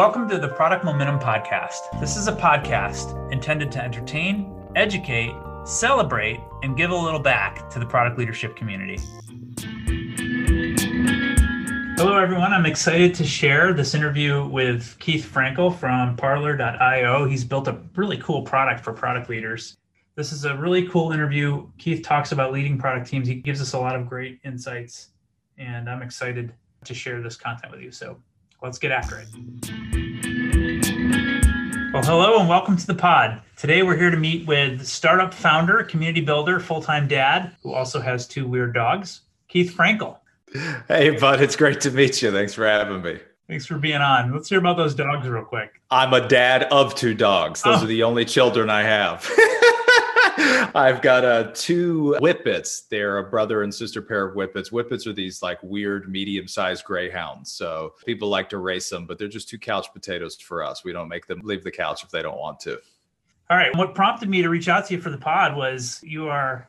Welcome to the Product Momentum Podcast. This is a podcast intended to entertain, educate, celebrate, and give a little back to the product leadership community. Hello, everyone. I'm excited to share this interview with Keith Frankel from Parlor.io. He's built a really cool product for product leaders. This is a really cool interview. Keith talks about leading product teams. He gives us a lot of great insights, and I'm excited to share this content with you. So let's get after it. Well, hello and welcome to the pod. Today we're here to meet with startup founder, community builder, full time dad, who also has two weird dogs, Keith Frankel. Hey, bud, it's great to meet you. Thanks for having me. Thanks for being on. Let's hear about those dogs real quick. I'm a dad of two dogs. Those oh. are the only children I have. I've got uh, two whippets. They're a brother and sister pair of whippets. Whippets are these like weird medium sized greyhounds. So people like to race them, but they're just two couch potatoes for us. We don't make them leave the couch if they don't want to. All right. What prompted me to reach out to you for the pod was you are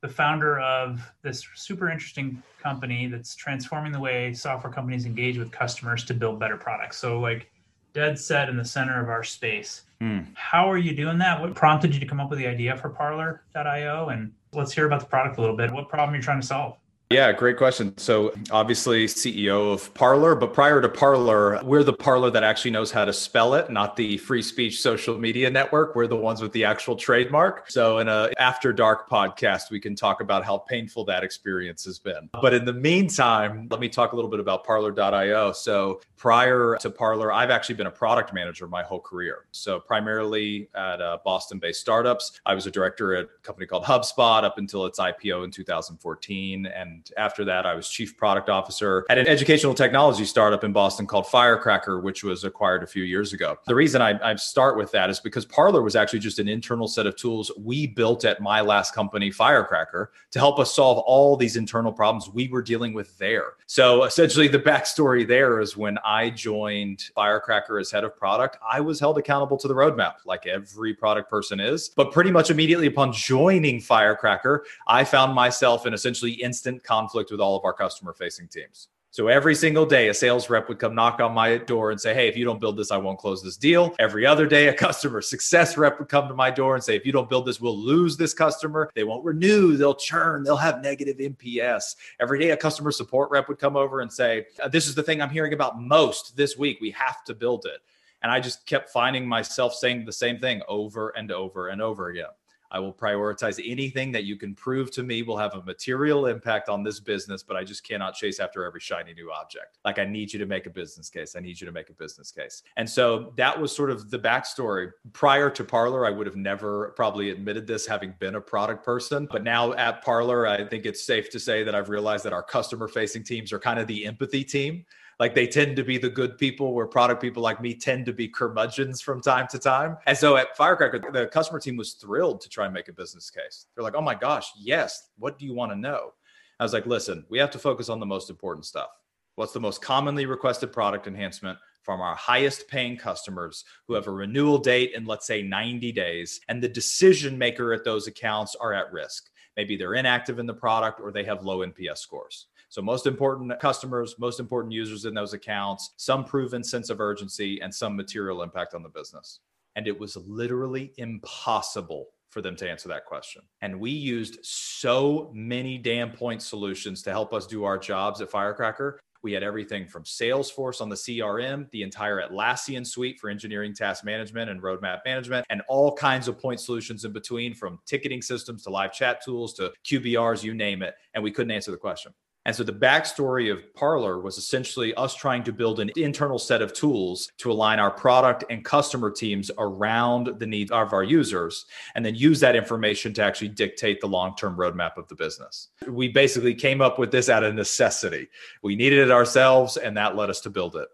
the founder of this super interesting company that's transforming the way software companies engage with customers to build better products. So, like, dead set in the center of our space. Mm. How are you doing that? What prompted you to come up with the idea for Parlor.io? And let's hear about the product a little bit. What problem are you trying to solve? Yeah, great question. So, obviously, CEO of Parlor, but prior to Parlor, we're the Parlor that actually knows how to spell it, not the free speech social media network. We're the ones with the actual trademark. So, in a after dark podcast, we can talk about how painful that experience has been. But in the meantime, let me talk a little bit about Parlor.io. So, prior to Parlor, I've actually been a product manager my whole career. So, primarily at uh, Boston based startups, I was a director at a company called HubSpot up until its IPO in 2014. And and after that, I was chief product officer at an educational technology startup in Boston called Firecracker, which was acquired a few years ago. The reason I, I start with that is because Parlor was actually just an internal set of tools we built at my last company, Firecracker, to help us solve all these internal problems we were dealing with there. So essentially, the backstory there is when I joined Firecracker as head of product, I was held accountable to the roadmap, like every product person is. But pretty much immediately upon joining Firecracker, I found myself in essentially instant conflict with all of our customer facing teams. So every single day, a sales rep would come knock on my door and say, Hey, if you don't build this, I won't close this deal. Every other day, a customer success rep would come to my door and say, If you don't build this, we'll lose this customer. They won't renew, they'll churn, they'll have negative NPS. Every day, a customer support rep would come over and say, uh, This is the thing I'm hearing about most this week. We have to build it. And I just kept finding myself saying the same thing over and over and over again. I will prioritize anything that you can prove to me will have a material impact on this business, but I just cannot chase after every shiny new object. Like, I need you to make a business case. I need you to make a business case. And so that was sort of the backstory. Prior to Parlor, I would have never probably admitted this having been a product person. But now at Parlor, I think it's safe to say that I've realized that our customer facing teams are kind of the empathy team like they tend to be the good people where product people like me tend to be curmudgeons from time to time. And so at Firecracker, the customer team was thrilled to try and make a business case. They're like, oh my gosh, yes. What do you want to know? I was like, listen, we have to focus on the most important stuff. What's the most commonly requested product enhancement from our highest paying customers who have a renewal date in, let's say, 90 days, and the decision maker at those accounts are at risk? Maybe they're inactive in the product or they have low NPS scores. So, most important customers, most important users in those accounts, some proven sense of urgency, and some material impact on the business. And it was literally impossible for them to answer that question. And we used so many damn point solutions to help us do our jobs at Firecracker. We had everything from Salesforce on the CRM, the entire Atlassian suite for engineering task management and roadmap management, and all kinds of point solutions in between from ticketing systems to live chat tools to QBRs, you name it. And we couldn't answer the question. And so the backstory of Parlor was essentially us trying to build an internal set of tools to align our product and customer teams around the needs of our users, and then use that information to actually dictate the long term roadmap of the business. We basically came up with this out of necessity. We needed it ourselves, and that led us to build it.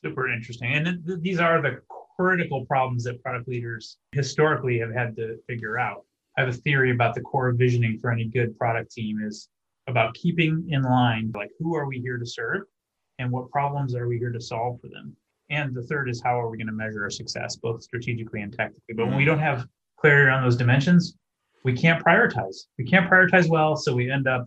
Super interesting. And th- these are the critical problems that product leaders historically have had to figure out. I have a theory about the core visioning for any good product team is about keeping in line like who are we here to serve and what problems are we here to solve for them and the third is how are we going to measure our success both strategically and tactically but when we mm-hmm. don't have clarity on those dimensions we can't prioritize we can't prioritize well so we end up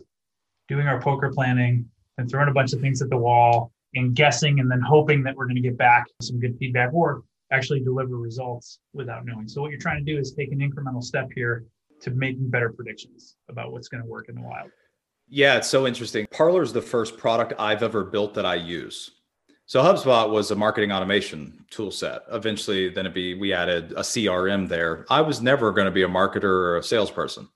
doing our poker planning and throwing a bunch of things at the wall and guessing and then hoping that we're going to get back some good feedback or actually deliver results without knowing. So what you're trying to do is take an incremental step here to making better predictions about what's going to work in the wild. Yeah, it's so interesting. Parlor is the first product I've ever built that I use. So HubSpot was a marketing automation tool set. Eventually, then it be we added a CRM there. I was never going to be a marketer or a salesperson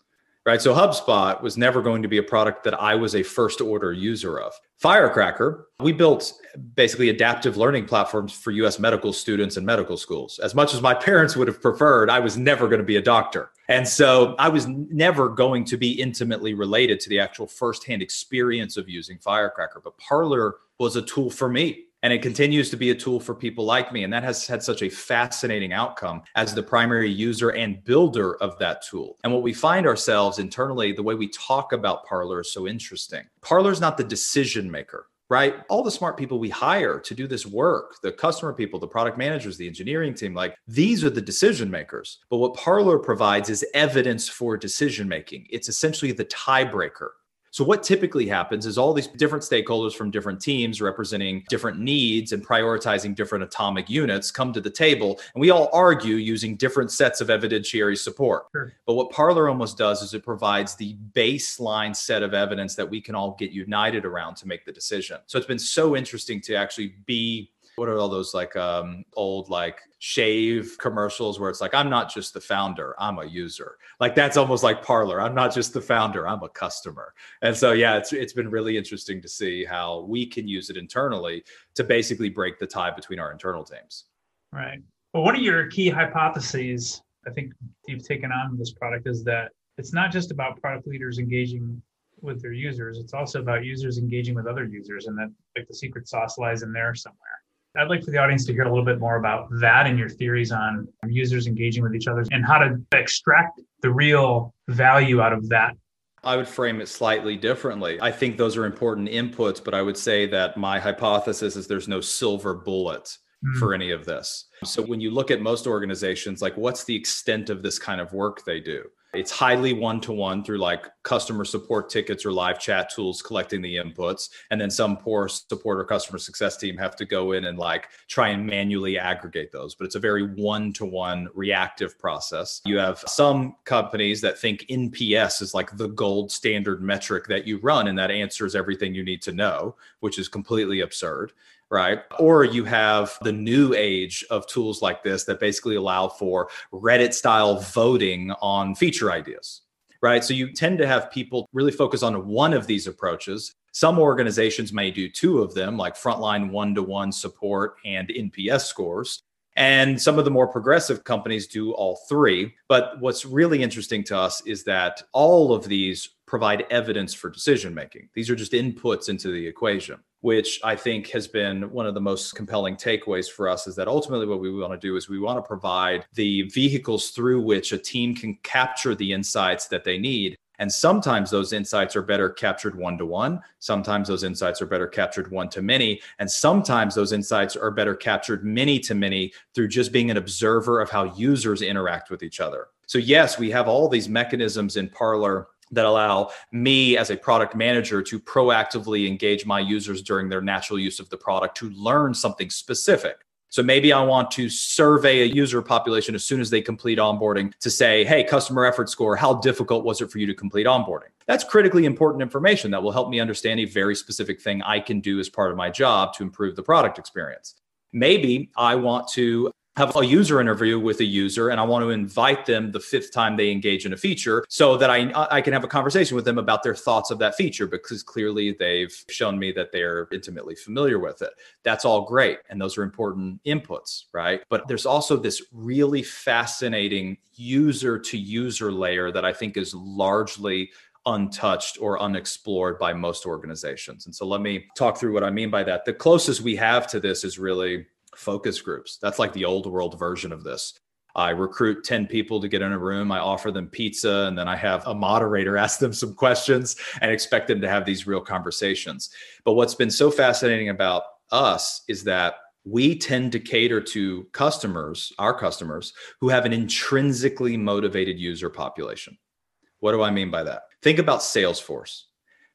right? So HubSpot was never going to be a product that I was a first order user of. Firecracker, we built basically adaptive learning platforms for US medical students and medical schools. As much as my parents would have preferred, I was never going to be a doctor. And so I was never going to be intimately related to the actual firsthand experience of using Firecracker. But Parlor was a tool for me and it continues to be a tool for people like me. And that has had such a fascinating outcome as the primary user and builder of that tool. And what we find ourselves internally, the way we talk about Parlor is so interesting. Parlor is not the decision maker right? All the smart people we hire to do this work, the customer people, the product managers, the engineering team, like these are the decision makers. But what Parlor provides is evidence for decision making. It's essentially the tiebreaker so, what typically happens is all these different stakeholders from different teams representing different needs and prioritizing different atomic units come to the table, and we all argue using different sets of evidentiary support. Sure. But what Parlor almost does is it provides the baseline set of evidence that we can all get united around to make the decision. So, it's been so interesting to actually be what are all those like um, old like shave commercials where it's like i'm not just the founder i'm a user. Like that's almost like parlor i'm not just the founder i'm a customer. And so yeah it's it's been really interesting to see how we can use it internally to basically break the tie between our internal teams. Right. Well one of your key hypotheses i think you've taken on this product is that it's not just about product leaders engaging with their users it's also about users engaging with other users and that like the secret sauce lies in there somewhere I'd like for the audience to hear a little bit more about that and your theories on users engaging with each other and how to extract the real value out of that. I would frame it slightly differently. I think those are important inputs, but I would say that my hypothesis is there's no silver bullet mm. for any of this. So when you look at most organizations, like what's the extent of this kind of work they do? It's highly one to one through like customer support tickets or live chat tools collecting the inputs. And then some poor support or customer success team have to go in and like try and manually aggregate those. But it's a very one to one reactive process. You have some companies that think NPS is like the gold standard metric that you run and that answers everything you need to know, which is completely absurd right? Or you have the new age of tools like this that basically allow for Reddit style voting on feature ideas, right? So you tend to have people really focus on one of these approaches. Some organizations may do two of them, like frontline one to one support and NPS scores. And some of the more progressive companies do all three. But what's really interesting to us is that all of these provide evidence for decision making. These are just inputs into the equation which I think has been one of the most compelling takeaways for us is that ultimately what we want to do is we want to provide the vehicles through which a team can capture the insights that they need. And sometimes those insights are better captured one to one. Sometimes those insights are better captured one to many. And sometimes those insights are better captured many to many through just being an observer of how users interact with each other. So, yes, we have all these mechanisms in Parlor that allow me as a product manager to proactively engage my users during their natural use of the product to learn something specific. So maybe I want to survey a user population as soon as they complete onboarding to say, hey, customer effort score, how difficult was it for you to complete onboarding? That's critically important information that will help me understand a very specific thing I can do as part of my job to improve the product experience. Maybe I want to have a user interview with a user and I want to invite them the fifth time they engage in a feature so that I I can have a conversation with them about their thoughts of that feature because clearly they've shown me that they're intimately familiar with it. That's all great and those are important inputs, right? But there's also this really fascinating user to user layer that I think is largely untouched or unexplored by most organizations. And so let me talk through what I mean by that. The closest we have to this is really focus groups. That's like the old world version of this. I recruit 10 people to get in a room. I offer them pizza, and then I have a moderator ask them some questions and expect them to have these real conversations. But what's been so fascinating about us is that we tend to cater to customers, our customers, who have an intrinsically motivated user population. What do I mean by that? Think about Salesforce.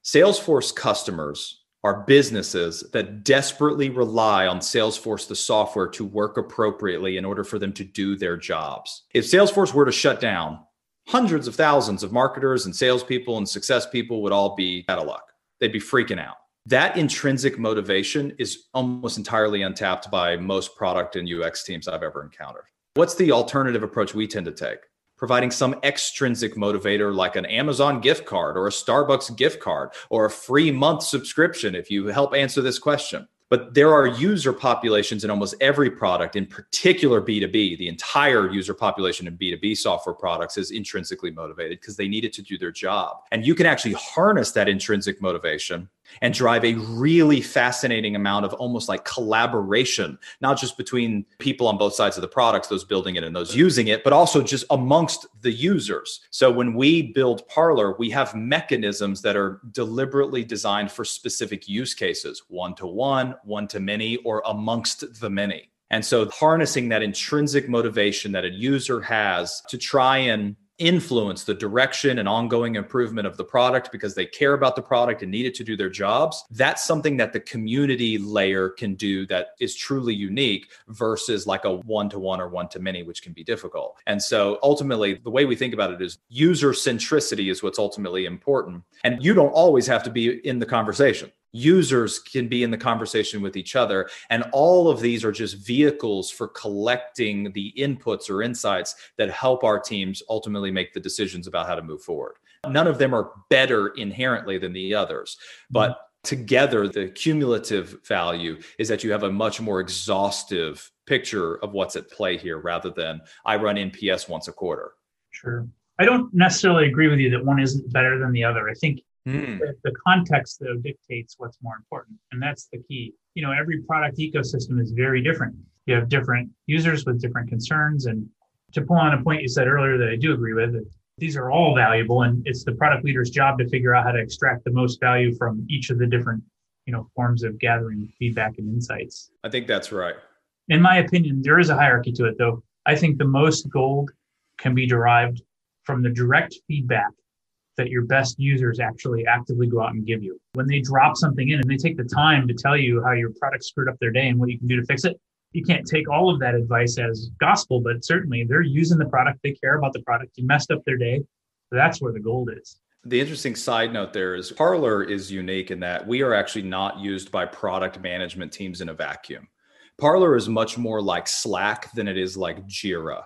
Salesforce customers are businesses that desperately rely on Salesforce, the software, to work appropriately in order for them to do their jobs. If Salesforce were to shut down, hundreds of thousands of marketers and salespeople and success people would all be out of luck. They'd be freaking out. That intrinsic motivation is almost entirely untapped by most product and UX teams I've ever encountered. What's the alternative approach we tend to take? Providing some extrinsic motivator like an Amazon gift card or a Starbucks gift card or a free month subscription if you help answer this question. But there are user populations in almost every product, in particular B2B. The entire user population in B2B software products is intrinsically motivated because they need it to do their job. And you can actually harness that intrinsic motivation and drive a really fascinating amount of almost like collaboration, not just between people on both sides of the products, those building it and those using it, but also just amongst the users. So when we build Parlor, we have mechanisms that are deliberately designed for specific use cases one to one, one to many, or amongst the many. And so harnessing that intrinsic motivation that a user has to try and influence the direction and ongoing improvement of the product because they care about the product and need it to do their jobs. That's something that the community layer can do that is truly unique versus like a one to one or one to many, which can be difficult. And so ultimately, the way we think about it is user centricity is what's ultimately important. And you don't always have to be in the conversation users can be in the conversation with each other. And all of these are just vehicles for collecting the inputs or insights that help our teams ultimately make the decisions about how to move forward. None of them are better inherently than the others, but mm-hmm. together the cumulative value is that you have a much more exhaustive picture of what's at play here rather than I run NPS once a quarter. Sure. I don't necessarily agree with you that one isn't better than the other. I think Mm. The, the context though dictates what's more important, and that's the key. You know, every product ecosystem is very different. You have different users with different concerns, and to pull on a point you said earlier that I do agree with, these are all valuable, and it's the product leader's job to figure out how to extract the most value from each of the different, you know, forms of gathering feedback and insights. I think that's right. In my opinion, there is a hierarchy to it, though. I think the most gold can be derived from the direct feedback that your best users actually actively go out and give you. When they drop something in and they take the time to tell you how your product screwed up their day and what you can do to fix it, you can't take all of that advice as gospel, but certainly they're using the product, they care about the product, you messed up their day. That's where the gold is. The interesting side note there is Parlor is unique in that we are actually not used by product management teams in a vacuum. Parlor is much more like Slack than it is like Jira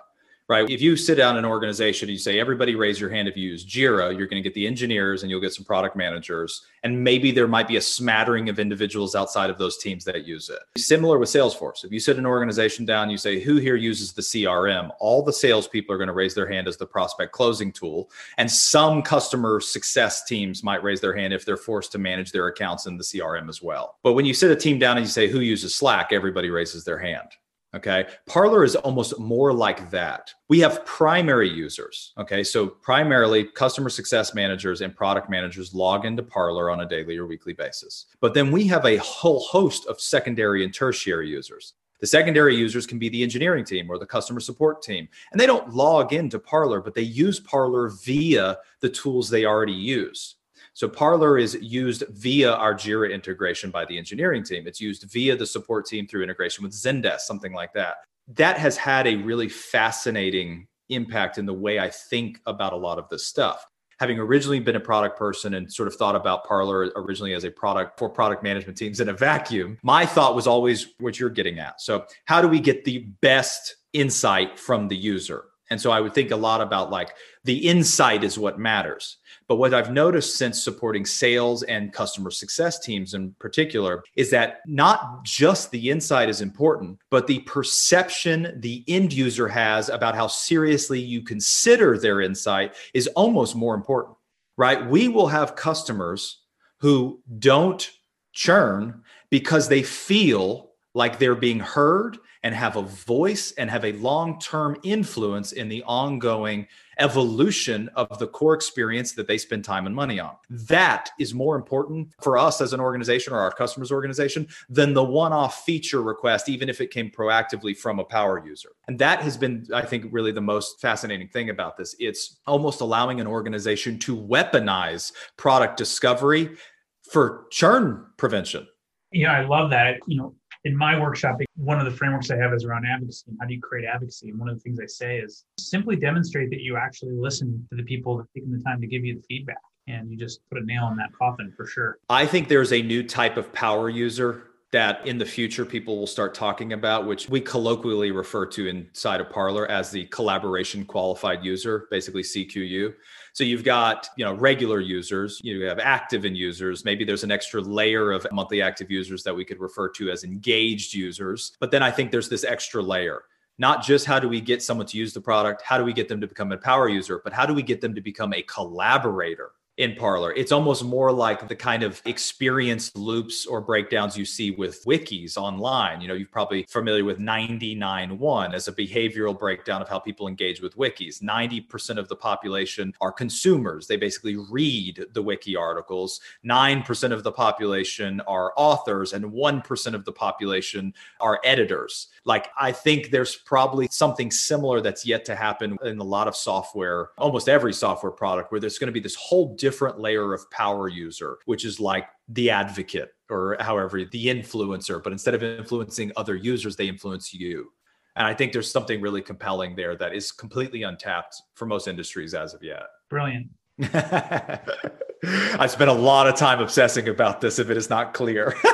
right? If you sit down in an organization and you say, everybody raise your hand if you use Jira, you're going to get the engineers and you'll get some product managers. And maybe there might be a smattering of individuals outside of those teams that use it. Similar with Salesforce. If you sit an organization down, you say, who here uses the CRM? All the salespeople are going to raise their hand as the prospect closing tool. And some customer success teams might raise their hand if they're forced to manage their accounts in the CRM as well. But when you sit a team down and you say, who uses Slack? Everybody raises their hand. Okay. Parlor is almost more like that. We have primary users. Okay. So, primarily, customer success managers and product managers log into Parlor on a daily or weekly basis. But then we have a whole host of secondary and tertiary users. The secondary users can be the engineering team or the customer support team. And they don't log into Parlor, but they use Parlor via the tools they already use. So Parlor is used via our Jira integration by the engineering team. It's used via the support team through integration with Zendesk, something like that. That has had a really fascinating impact in the way I think about a lot of this stuff. Having originally been a product person and sort of thought about Parlor originally as a product for product management teams in a vacuum, my thought was always what you're getting at. So, how do we get the best insight from the user? And so I would think a lot about like the insight is what matters. But what I've noticed since supporting sales and customer success teams in particular is that not just the insight is important, but the perception the end user has about how seriously you consider their insight is almost more important, right? We will have customers who don't churn because they feel like they're being heard and have a voice and have a long term influence in the ongoing evolution of the core experience that they spend time and money on. That is more important for us as an organization or our customers' organization than the one off feature request, even if it came proactively from a power user. And that has been, I think, really the most fascinating thing about this. It's almost allowing an organization to weaponize product discovery for churn prevention. Yeah, I love that. You know, in my workshop, one of the frameworks I have is around advocacy. And how do you create advocacy? And one of the things I say is simply demonstrate that you actually listen to the people that are taking the time to give you the feedback. And you just put a nail in that coffin for sure. I think there's a new type of power user that in the future people will start talking about, which we colloquially refer to inside of Parlor as the collaboration qualified user, basically CQU. So you've got, you know, regular users, you have active in users, maybe there's an extra layer of monthly active users that we could refer to as engaged users. But then I think there's this extra layer not just how do we get someone to use the product, how do we get them to become a power user, but how do we get them to become a collaborator in Parlor. It's almost more like the kind of experience loops or breakdowns you see with wikis online. You know, you're probably familiar with 99.1 as a behavioral breakdown of how people engage with wikis. 90% of the population are consumers. They basically read the wiki articles. 9% of the population are authors and 1% of the population are editors. Like I think there's probably something similar that's yet to happen in a lot of software, almost every software product where there's going to be this whole different layer of power user, which is like the advocate or however the influencer, but instead of influencing other users, they influence you. And I think there's something really compelling there that is completely untapped for most industries as of yet. Brilliant. I spent a lot of time obsessing about this if it is not clear.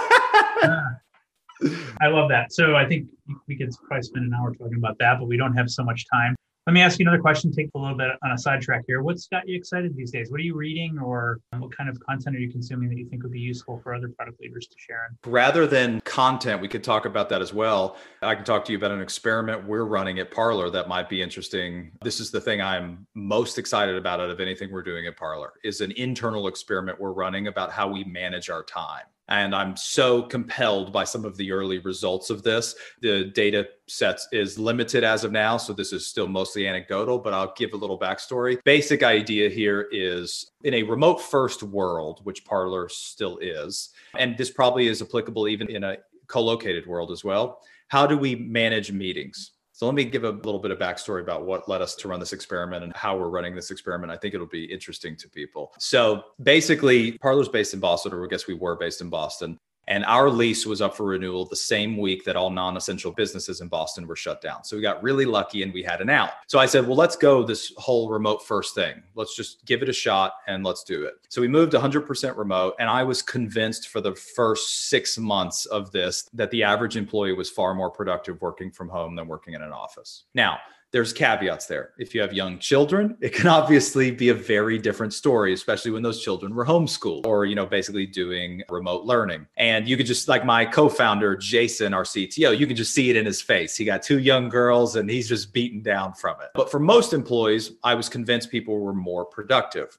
I love that. So I think we could probably spend an hour talking about that, but we don't have so much time. Let me ask you another question. Take a little bit on a sidetrack here. What's got you excited these days? What are you reading, or what kind of content are you consuming that you think would be useful for other product leaders to share? Rather than content, we could talk about that as well. I can talk to you about an experiment we're running at Parlor that might be interesting. This is the thing I'm most excited about out of anything we're doing at Parlor is an internal experiment we're running about how we manage our time. And I'm so compelled by some of the early results of this. The data set is limited as of now. So this is still mostly anecdotal, but I'll give a little backstory. Basic idea here is in a remote first world, which Parlor still is, and this probably is applicable even in a co located world as well. How do we manage meetings? So let me give a little bit of backstory about what led us to run this experiment and how we're running this experiment. I think it'll be interesting to people. So basically, Parlor's based in Boston, or I guess we were based in Boston. And our lease was up for renewal the same week that all non essential businesses in Boston were shut down. So we got really lucky and we had an out. So I said, well, let's go this whole remote first thing. Let's just give it a shot and let's do it. So we moved 100% remote. And I was convinced for the first six months of this that the average employee was far more productive working from home than working in an office. Now, there's caveats there. If you have young children, it can obviously be a very different story, especially when those children were homeschooled or, you know, basically doing remote learning. And you could just, like my co founder, Jason, our CTO, you can just see it in his face. He got two young girls and he's just beaten down from it. But for most employees, I was convinced people were more productive.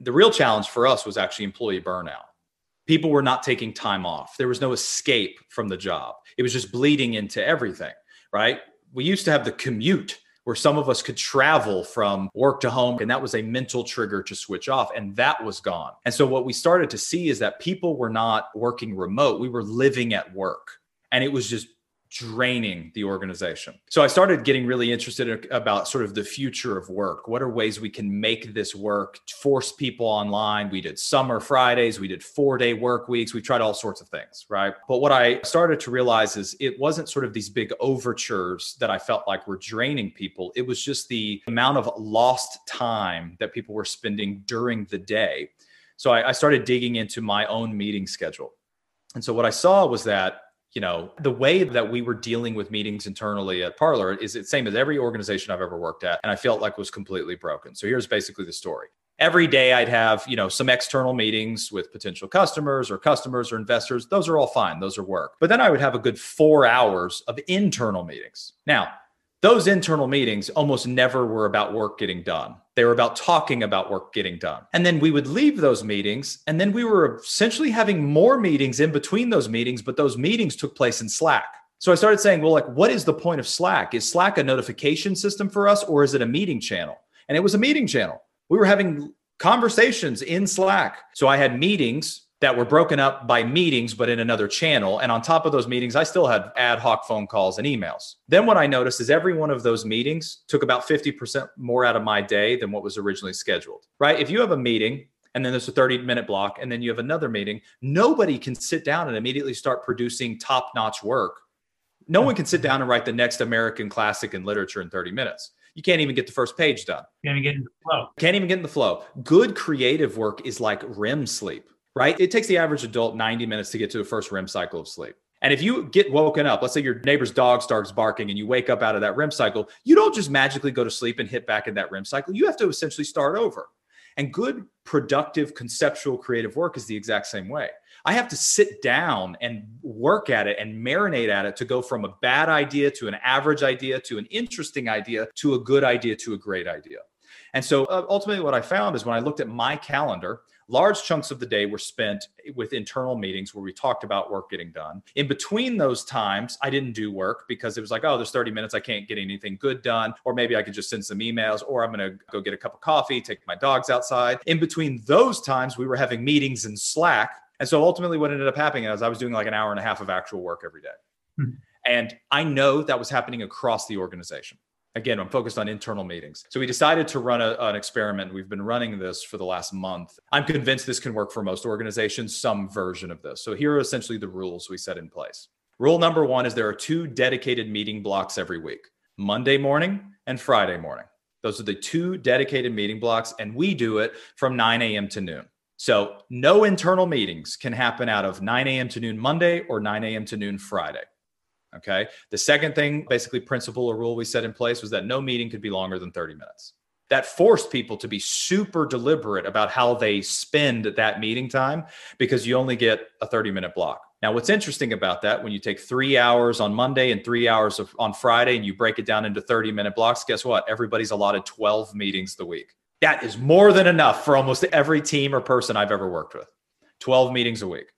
The real challenge for us was actually employee burnout people were not taking time off. There was no escape from the job. It was just bleeding into everything, right? We used to have the commute where some of us could travel from work to home and that was a mental trigger to switch off and that was gone. And so what we started to see is that people were not working remote, we were living at work. And it was just draining the organization. So I started getting really interested about sort of the future of work. What are ways we can make this work, force people online? We did summer Fridays, we did four day work weeks, we tried all sorts of things, right? But what I started to realize is it wasn't sort of these big overtures that I felt like were draining people. It was just the amount of lost time that people were spending during the day. So I, I started digging into my own meeting schedule. And so what I saw was that you know the way that we were dealing with meetings internally at parlor is the same as every organization i've ever worked at and i felt like was completely broken. So here's basically the story. Every day i'd have you know some external meetings with potential customers or customers or investors. Those are all fine. Those are work. But then i would have a good four hours of internal meetings. Now those internal meetings almost never were about work getting done. They were about talking about work getting done. And then we would leave those meetings, and then we were essentially having more meetings in between those meetings, but those meetings took place in Slack. So I started saying, well, like, what is the point of Slack? Is Slack a notification system for us, or is it a meeting channel? And it was a meeting channel. We were having conversations in Slack. So I had meetings that were broken up by meetings, but in another channel. And on top of those meetings, I still had ad hoc phone calls and emails. Then what I noticed is every one of those meetings took about 50% more out of my day than what was originally scheduled, right? If you have a meeting and then there's a 30 minute block and then you have another meeting nobody can sit down and immediately start producing top notch work no one can sit down and write the next american classic in literature in 30 minutes you can't even get the first page done can't even get in the flow can't even get in the flow good creative work is like rem sleep right it takes the average adult 90 minutes to get to the first rem cycle of sleep and if you get woken up, let's say your neighbor's dog starts barking and you wake up out of that REM cycle, you don't just magically go to sleep and hit back in that REM cycle. You have to essentially start over. And good, productive, conceptual, creative work is the exact same way. I have to sit down and work at it and marinate at it to go from a bad idea to an average idea to an interesting idea to a good idea to a great idea. And so uh, ultimately, what I found is when I looked at my calendar, large chunks of the day were spent with internal meetings where we talked about work getting done. In between those times, I didn't do work because it was like, oh, there's 30 minutes. I can't get anything good done. Or maybe I could just send some emails, or I'm going to go get a cup of coffee, take my dogs outside. In between those times, we were having meetings in Slack. And so ultimately, what ended up happening is I was doing like an hour and a half of actual work every day. Hmm. And I know that was happening across the organization. Again, I'm focused on internal meetings. So we decided to run a, an experiment. We've been running this for the last month. I'm convinced this can work for most organizations, some version of this. So here are essentially the rules we set in place. Rule number one is there are two dedicated meeting blocks every week Monday morning and Friday morning. Those are the two dedicated meeting blocks, and we do it from 9 a.m. to noon. So no internal meetings can happen out of 9 a.m. to noon Monday or 9 a.m. to noon Friday. Okay. The second thing, basically, principle or rule we set in place was that no meeting could be longer than 30 minutes. That forced people to be super deliberate about how they spend that meeting time because you only get a 30 minute block. Now, what's interesting about that, when you take three hours on Monday and three hours of, on Friday and you break it down into 30 minute blocks, guess what? Everybody's allotted 12 meetings the week. That is more than enough for almost every team or person I've ever worked with. 12 meetings a week.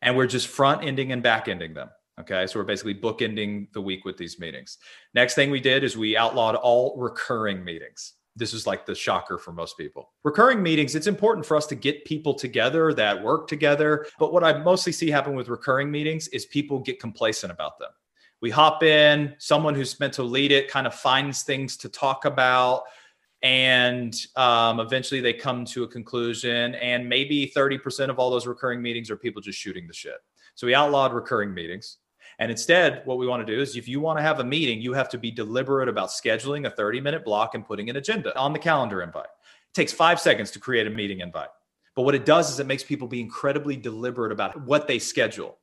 And we're just front ending and back ending them. Okay. So we're basically bookending the week with these meetings. Next thing we did is we outlawed all recurring meetings. This is like the shocker for most people. Recurring meetings, it's important for us to get people together that work together. But what I mostly see happen with recurring meetings is people get complacent about them. We hop in, someone who's meant to lead it kind of finds things to talk about and um, eventually they come to a conclusion and maybe 30% of all those recurring meetings are people just shooting the shit so we outlawed recurring meetings and instead, what we want to do is if you want to have a meeting, you have to be deliberate about scheduling a 30 minute block and putting an agenda on the calendar invite. It takes five seconds to create a meeting invite. But what it does is it makes people be incredibly deliberate about what they schedule.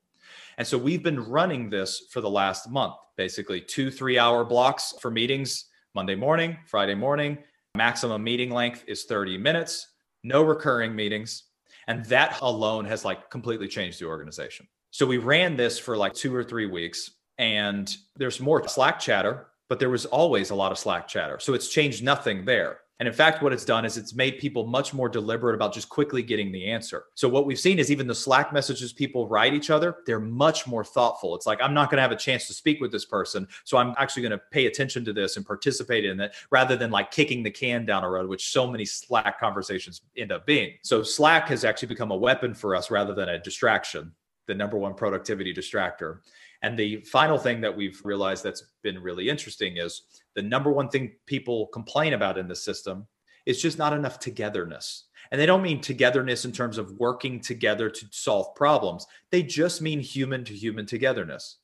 And so we've been running this for the last month, basically two, three hour blocks for meetings Monday morning, Friday morning. Maximum meeting length is 30 minutes, no recurring meetings. And that alone has like completely changed the organization. So we ran this for like two or three weeks, and there's more Slack chatter, but there was always a lot of Slack chatter. So it's changed nothing there. And in fact, what it's done is it's made people much more deliberate about just quickly getting the answer. So what we've seen is even the Slack messages people write each other, they're much more thoughtful. It's like, I'm not going to have a chance to speak with this person. So I'm actually going to pay attention to this and participate in it rather than like kicking the can down a road, which so many Slack conversations end up being. So Slack has actually become a weapon for us rather than a distraction the number one productivity distractor. And the final thing that we've realized that's been really interesting is the number one thing people complain about in the system is just not enough togetherness. And they don't mean togetherness in terms of working together to solve problems. They just mean human to human togetherness.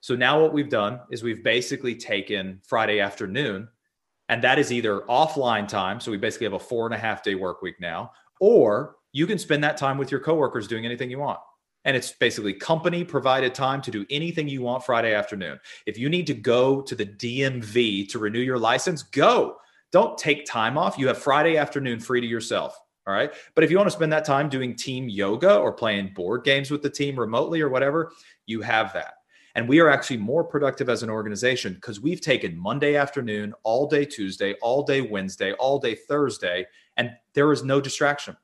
So now what we've done is we've basically taken Friday afternoon, and that is either offline time. So we basically have a four and a half day work week now, or you can spend that time with your coworkers doing anything you want. And it's basically company provided time to do anything you want Friday afternoon. If you need to go to the DMV to renew your license, go. Don't take time off. You have Friday afternoon free to yourself. All right. But if you want to spend that time doing team yoga or playing board games with the team remotely or whatever, you have that. And we are actually more productive as an organization because we've taken Monday afternoon, all day Tuesday, all day Wednesday, all day Thursday, and there is no distraction.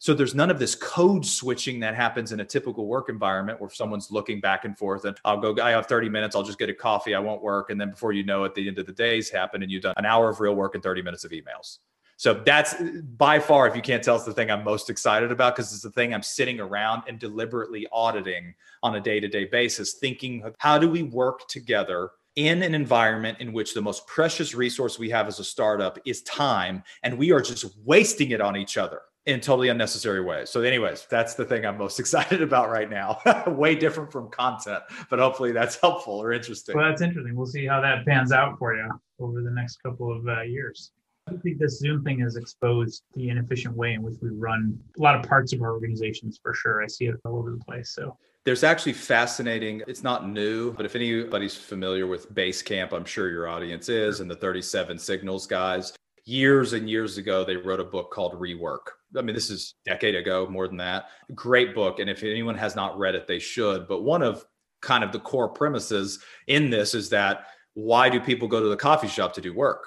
So there's none of this code switching that happens in a typical work environment where someone's looking back and forth and I'll go, I have 30 minutes, I'll just get a coffee, I won't work. And then before you know it, the end of the day's happened and you've done an hour of real work and 30 minutes of emails. So that's by far, if you can't tell, it's the thing I'm most excited about because it's the thing I'm sitting around and deliberately auditing on a day to day basis, thinking, how do we work together in an environment in which the most precious resource we have as a startup is time, and we are just wasting it on each other? In totally unnecessary ways. So, anyways, that's the thing I'm most excited about right now. Way different from content, but hopefully that's helpful or interesting. Well, that's interesting. We'll see how that pans out for you over the next couple of uh, years. I think this Zoom thing has exposed the inefficient way in which we run a lot of parts of our organizations for sure. I see it all over the place. So there's actually fascinating, it's not new, but if anybody's familiar with Basecamp, I'm sure your audience is, and the 37 Signals guys, years and years ago, they wrote a book called Rework. I mean, this is a decade ago, more than that. Great book. And if anyone has not read it, they should. But one of kind of the core premises in this is that why do people go to the coffee shop to do work?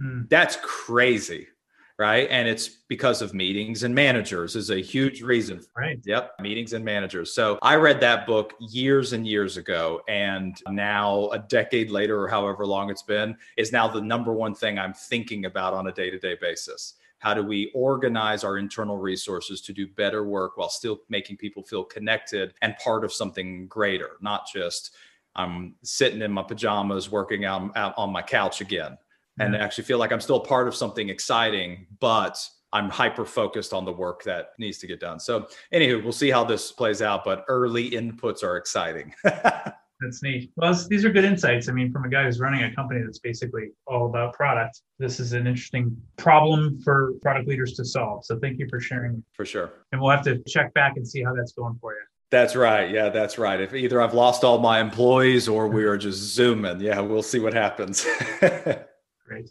Mm. That's crazy. Right. And it's because of meetings and managers is a huge reason. Right. Yep. Meetings and managers. So I read that book years and years ago. And now, a decade later, or however long it's been, is now the number one thing I'm thinking about on a day to day basis. How do we organize our internal resources to do better work while still making people feel connected and part of something greater, not just I'm sitting in my pajamas working out, out on my couch again and actually feel like I'm still part of something exciting, but I'm hyper focused on the work that needs to get done. So, anywho, we'll see how this plays out, but early inputs are exciting. that's neat. Well, these are good insights. I mean, from a guy who's running a company that's basically all about product, this is an interesting problem for product leaders to solve. So, thank you for sharing. For sure. And we'll have to check back and see how that's going for you. That's right. Yeah, that's right. If either I've lost all my employees or we are just zooming, yeah, we'll see what happens. Great.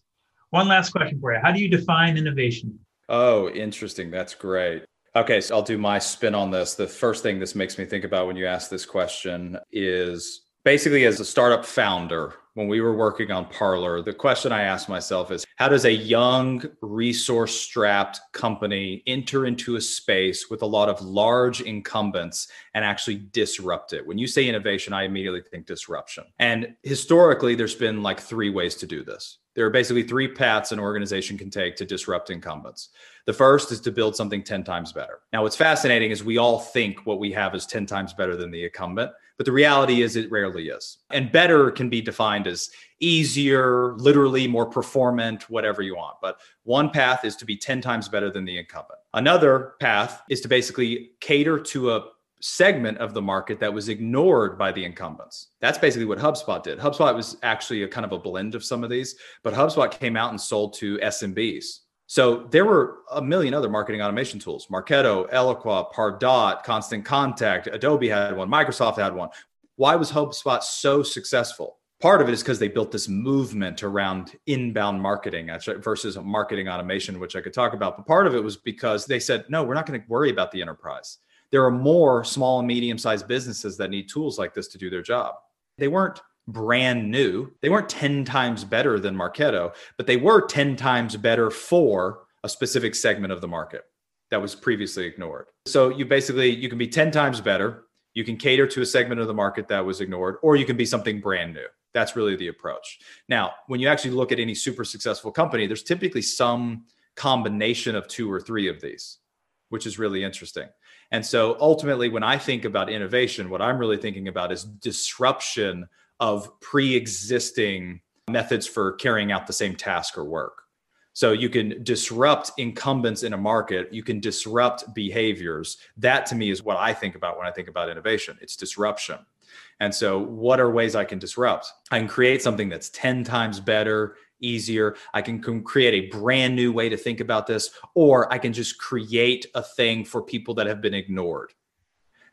One last question for you. How do you define innovation? Oh, interesting. That's great. Okay, so I'll do my spin on this. The first thing this makes me think about when you ask this question is basically as a startup founder, when we were working on Parlor, the question I asked myself is how does a young, resource strapped company enter into a space with a lot of large incumbents and actually disrupt it? When you say innovation, I immediately think disruption. And historically, there's been like three ways to do this. There are basically three paths an organization can take to disrupt incumbents. The first is to build something 10 times better. Now, what's fascinating is we all think what we have is 10 times better than the incumbent, but the reality is it rarely is. And better can be defined as easier, literally more performant, whatever you want. But one path is to be 10 times better than the incumbent. Another path is to basically cater to a segment of the market that was ignored by the incumbents. That's basically what HubSpot did. HubSpot was actually a kind of a blend of some of these, but HubSpot came out and sold to SMBs. So there were a million other marketing automation tools Marketo, Eloqua, Pardot, Constant Contact, Adobe had one, Microsoft had one. Why was HubSpot so successful? Part of it is because they built this movement around inbound marketing versus marketing automation, which I could talk about. But part of it was because they said, no, we're not going to worry about the enterprise. There are more small and medium sized businesses that need tools like this to do their job. They weren't brand new. They weren't 10 times better than Marketo, but they were 10 times better for a specific segment of the market that was previously ignored. So you basically you can be 10 times better, you can cater to a segment of the market that was ignored or you can be something brand new. That's really the approach. Now, when you actually look at any super successful company, there's typically some combination of two or three of these, which is really interesting. And so ultimately, when I think about innovation, what I'm really thinking about is disruption of pre existing methods for carrying out the same task or work. So you can disrupt incumbents in a market, you can disrupt behaviors. That to me is what I think about when I think about innovation. It's disruption. And so, what are ways I can disrupt? I can create something that's 10 times better, easier. I can create a brand new way to think about this, or I can just create a thing for people that have been ignored.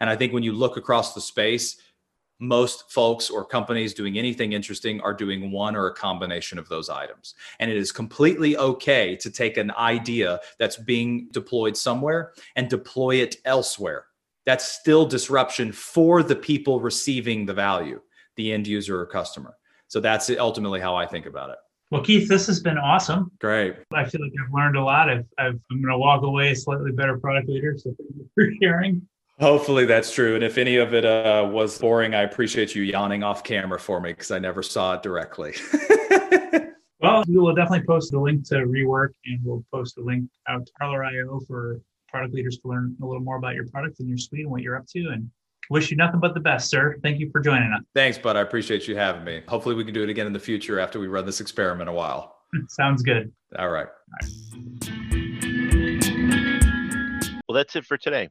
And I think when you look across the space, most folks or companies doing anything interesting are doing one or a combination of those items. And it is completely okay to take an idea that's being deployed somewhere and deploy it elsewhere. That's still disruption for the people receiving the value, the end user or customer. So that's ultimately how I think about it. Well, Keith, this has been awesome. Great. I feel like I've learned a lot. I've, i am going to walk away a slightly better product leader. So thank you for sharing. Hopefully that's true. And if any of it uh, was boring, I appreciate you yawning off camera for me because I never saw it directly. well, we will definitely post the link to rework and we'll post a link out to Parlor.io for product leaders to learn a little more about your product and your suite and what you're up to. And Wish you nothing but the best, sir. Thank you for joining us. Thanks, bud. I appreciate you having me. Hopefully, we can do it again in the future after we run this experiment a while. Sounds good. All right. All right. Well, that's it for today.